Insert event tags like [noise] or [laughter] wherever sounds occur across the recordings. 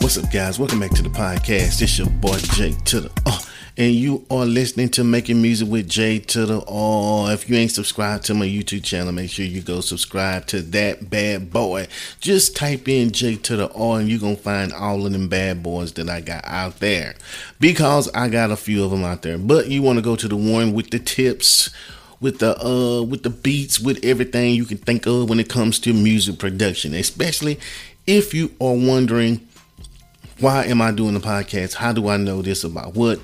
What's up, guys? Welcome back to the podcast. It's your boy Jay to the oh, and you are listening to Making Music with Jay to the oh. If you ain't subscribed to my YouTube channel, make sure you go subscribe to that bad boy. Just type in Jay to the oh, and you're gonna find all of them bad boys that I got out there. Because I got a few of them out there. But you want to go to the one with the tips with the uh with the beats with everything you can think of when it comes to music production especially if you are wondering why am I doing the podcast? How do I know this about what?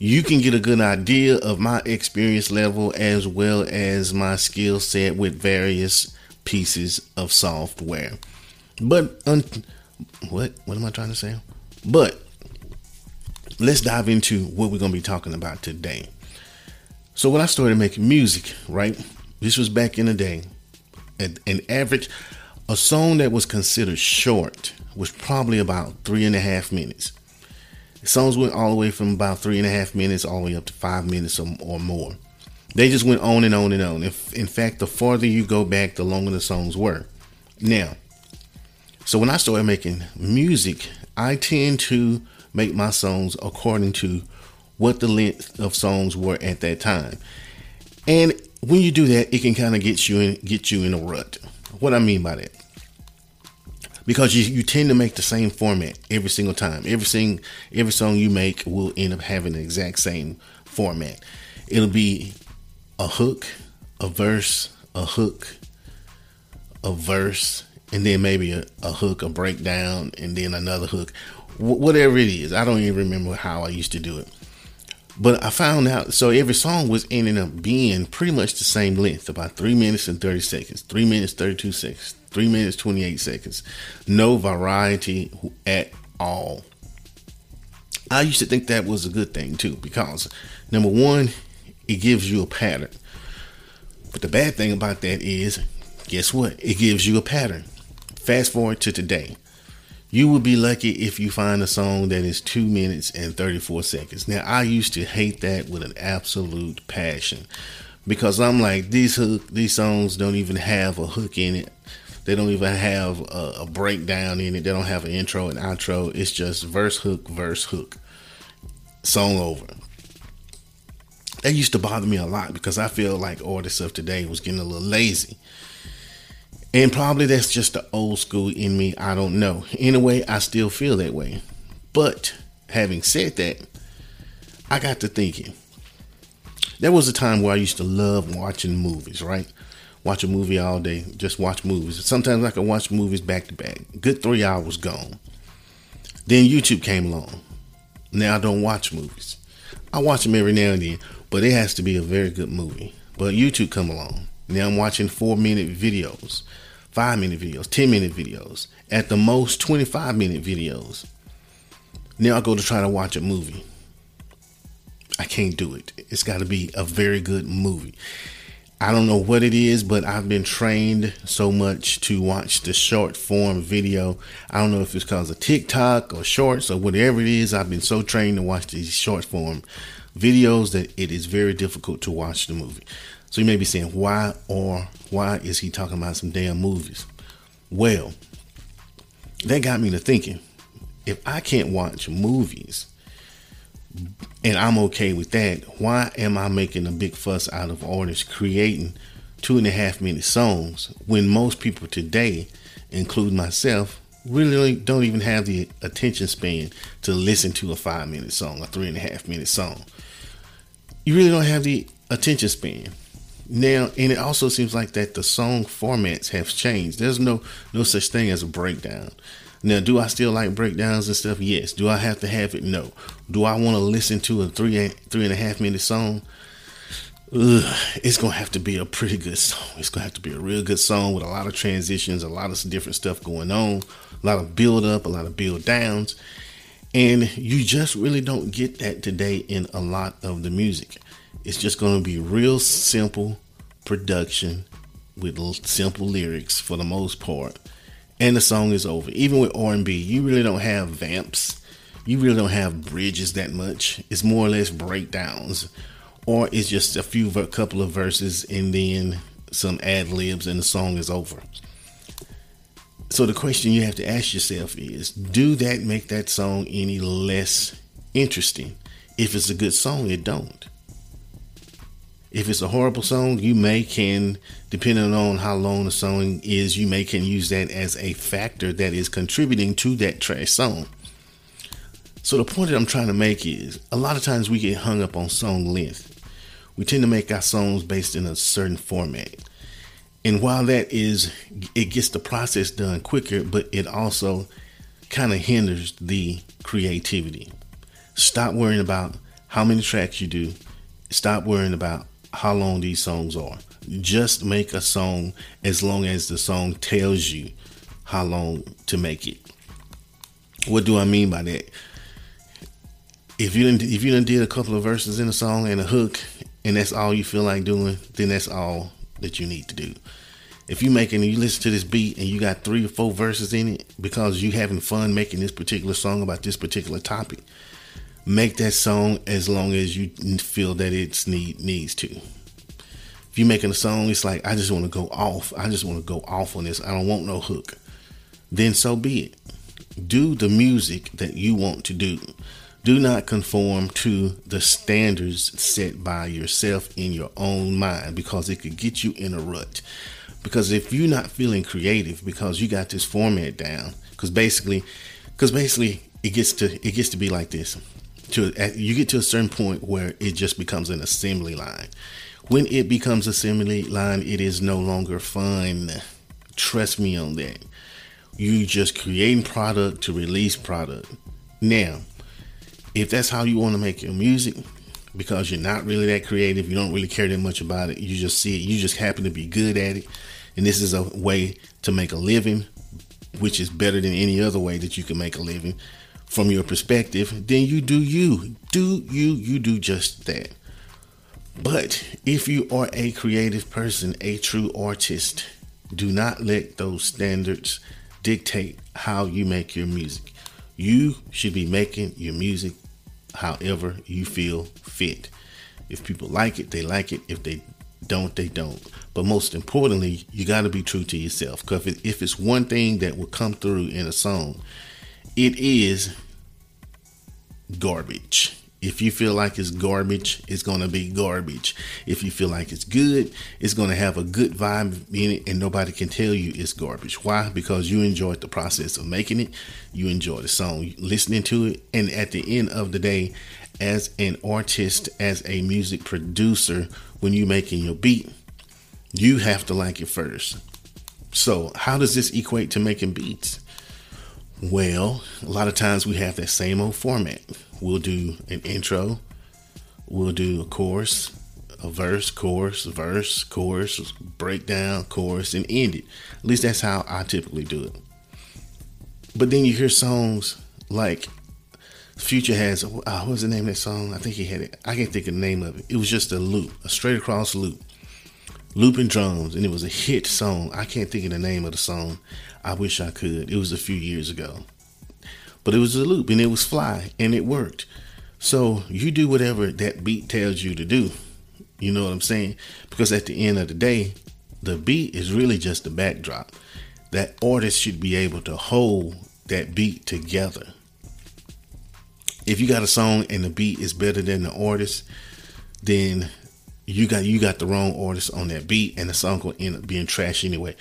You can get a good idea of my experience level as well as my skill set with various pieces of software. But un- what what am I trying to say? But let's dive into what we're going to be talking about today. So when I started making music, right? This was back in the day. An average a song that was considered short was probably about three and a half minutes. Songs went all the way from about three and a half minutes all the way up to five minutes or, or more. They just went on and on and on. If, in fact, the farther you go back, the longer the songs were. Now, so when I started making music, I tend to make my songs according to what the length of songs were at that time. And when you do that, it can kind of get you in get you in a rut. What I mean by that because you, you tend to make the same format every single time. Every sing, every song you make will end up having the exact same format. It'll be a hook, a verse, a hook, a verse, and then maybe a, a hook, a breakdown, and then another hook. Wh- whatever it is, I don't even remember how I used to do it. But I found out so every song was ending up being pretty much the same length, about three minutes and thirty seconds, three minutes thirty two seconds, three minutes 28 seconds. No variety at all. I used to think that was a good thing too, because number one, it gives you a pattern. But the bad thing about that is, guess what? It gives you a pattern. Fast forward to today. You will be lucky if you find a song that is two minutes and 34 seconds. Now, I used to hate that with an absolute passion because I'm like, these hook, these songs don't even have a hook in it. They don't even have a, a breakdown in it. They don't have an intro and outro. It's just verse hook, verse hook, song over. That used to bother me a lot because I feel like artists of today was getting a little lazy. And probably that's just the old school in me. I don't know. Anyway, I still feel that way. But having said that, I got to thinking. There was a time where I used to love watching movies, right? Watch a movie all day, just watch movies. Sometimes I can watch movies back to back. Good three hours gone. Then YouTube came along. Now I don't watch movies. I watch them every now and then, but it has to be a very good movie. But YouTube come along. Now I'm watching four minute videos, five minute videos, 10 minute videos, at the most 25 minute videos. Now I go to try to watch a movie. I can't do it. It's got to be a very good movie. I don't know what it is, but I've been trained so much to watch the short form video. I don't know if it's because of TikTok or shorts or whatever it is. I've been so trained to watch these short form videos that it is very difficult to watch the movie. So you may be saying, why or why is he talking about some damn movies? Well, that got me to thinking if I can't watch movies, and I'm okay with that. Why am I making a big fuss out of artists creating two and a half minute songs when most people today, including myself, really don't even have the attention span to listen to a five minute song, a three and a half minute song? You really don't have the attention span. Now, and it also seems like that the song formats have changed. There's no no such thing as a breakdown. Now, do I still like breakdowns and stuff? Yes. Do I have to have it? No. Do I want to listen to a three three and a half minute song? Ugh, it's gonna have to be a pretty good song. It's gonna have to be a real good song with a lot of transitions, a lot of different stuff going on, a lot of build up, a lot of build downs, and you just really don't get that today in a lot of the music. It's just gonna be real simple production with simple lyrics for the most part and the song is over. Even with R&B, you really don't have vamps. You really don't have bridges that much. It's more or less breakdowns, or it's just a few, a couple of verses, and then some ad libs, and the song is over. So the question you have to ask yourself is do that make that song any less interesting? If it's a good song, it don't. If it's a horrible song, you may can, depending on how long the song is, you may can use that as a factor that is contributing to that trash song. So the point that I'm trying to make is a lot of times we get hung up on song length. We tend to make our songs based in a certain format. And while that is, it gets the process done quicker, but it also kind of hinders the creativity. Stop worrying about how many tracks you do. Stop worrying about how long these songs are. Just make a song as long as the song tells you how long to make it. What do I mean by that? If you didn't, if you done did a couple of verses in a song and a hook, and that's all you feel like doing, then that's all that you need to do. If you making you listen to this beat and you got three or four verses in it because you having fun making this particular song about this particular topic, make that song as long as you feel that it's need needs to. If you're making a song, it's like I just want to go off. I just want to go off on this. I don't want no hook. Then so be it. Do the music that you want to do. Do not conform to the standards set by yourself in your own mind because it could get you in a rut. Because if you're not feeling creative because you got this format down, because basically, because basically it gets to it gets to be like this. To you get to a certain point where it just becomes an assembly line. When it becomes assembly line, it is no longer fun. Trust me on that. You just creating product to release product. Now, if that's how you want to make your music, because you're not really that creative, you don't really care that much about it, you just see it, you just happen to be good at it, and this is a way to make a living, which is better than any other way that you can make a living from your perspective, then you do you. Do you, you do just that. But if you are a creative person, a true artist, do not let those standards dictate how you make your music. You should be making your music however you feel fit. If people like it, they like it. If they don't, they don't. But most importantly, you got to be true to yourself. Because if it's one thing that will come through in a song, it is garbage. If you feel like it's garbage, it's going to be garbage. If you feel like it's good, it's going to have a good vibe in it, and nobody can tell you it's garbage. Why? Because you enjoyed the process of making it, you enjoy the song, listening to it, and at the end of the day, as an artist, as a music producer, when you're making your beat, you have to like it first. So, how does this equate to making beats? Well, a lot of times we have that same old format. We'll do an intro, we'll do a chorus, a verse, chorus, verse, chorus, breakdown, chorus, and end it. At least that's how I typically do it. But then you hear songs like Future has, uh, what was the name of that song? I think he had it. I can't think of the name of it. It was just a loop, a straight across loop, looping drums, and it was a hit song. I can't think of the name of the song. I wish I could. It was a few years ago. But it was a loop and it was fly and it worked. So you do whatever that beat tells you to do. You know what I'm saying? Because at the end of the day, the beat is really just the backdrop. That artist should be able to hold that beat together. If you got a song and the beat is better than the artist, then you got you got the wrong artist on that beat and the song will end up being trash anyway.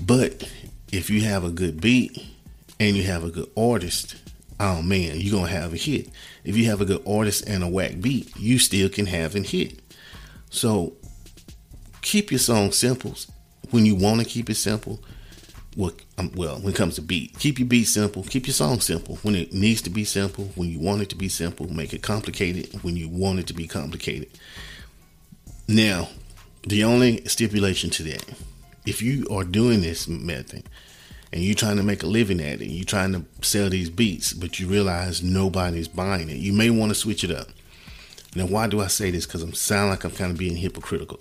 But if you have a good beat and you have a good artist, oh man, you're gonna have a hit. If you have a good artist and a whack beat, you still can have a hit. So keep your song simple when you want to keep it simple. Well, um, well, when it comes to beat, keep your beat simple. Keep your song simple when it needs to be simple. When you want it to be simple, make it complicated when you want it to be complicated. Now, the only stipulation to that if you are doing this method and you're trying to make a living at it, you're trying to sell these beats, but you realize nobody's buying it, you may want to switch it up. Now, why do I say this? Because I'm sound like I'm kind of being hypocritical.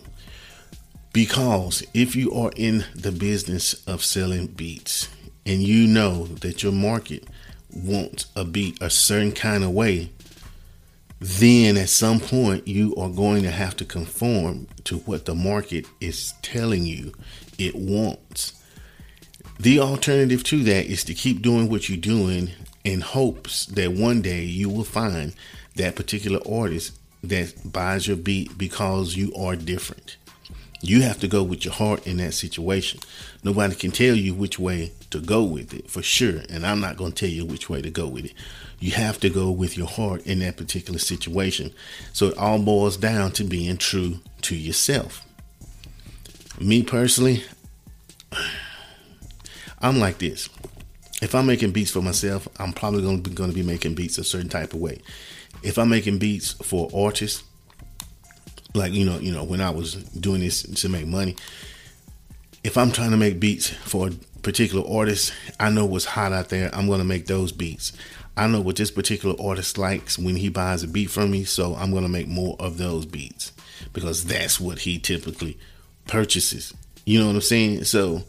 Because if you are in the business of selling beats and you know that your market wants a beat a certain kind of way, then at some point you are going to have to conform to what the market is telling you it wants. The alternative to that is to keep doing what you're doing in hopes that one day you will find that particular artist that buys your beat because you are different. You have to go with your heart in that situation. Nobody can tell you which way to go with it for sure. And I'm not going to tell you which way to go with it. You have to go with your heart in that particular situation. So it all boils down to being true to yourself. Me personally, [sighs] I'm like this. If I'm making beats for myself, I'm probably going to be, going to be making beats a certain type of way. If I'm making beats for artists, like you know, you know, when I was doing this to make money, if I'm trying to make beats for a particular artist, I know what's hot out there. I'm to make those beats. I know what this particular artist likes when he buys a beat from me, so I'm to make more of those beats because that's what he typically purchases. You know what I'm saying? So,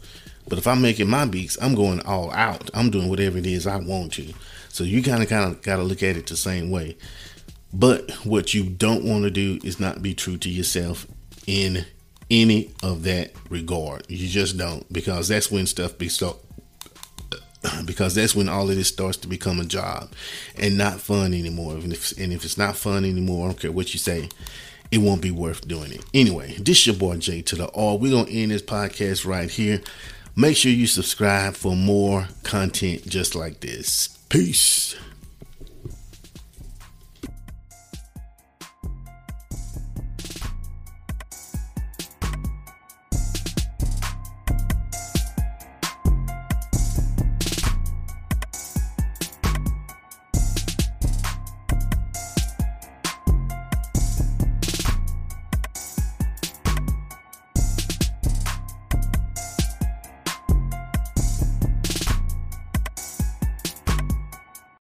but if I'm making my beats, I'm going all out. I'm doing whatever it is I want to. So you kind of kind of got to look at it the same way. But what you don't want to do is not be true to yourself in any of that regard. You just don't because that's when stuff be so [clears throat] because that's when all of this starts to become a job and not fun anymore. And if, and if it's not fun anymore, I don't care what you say, it won't be worth doing it. Anyway, this your boy Jay to the all. We're gonna end this podcast right here. Make sure you subscribe for more content just like this. Peace.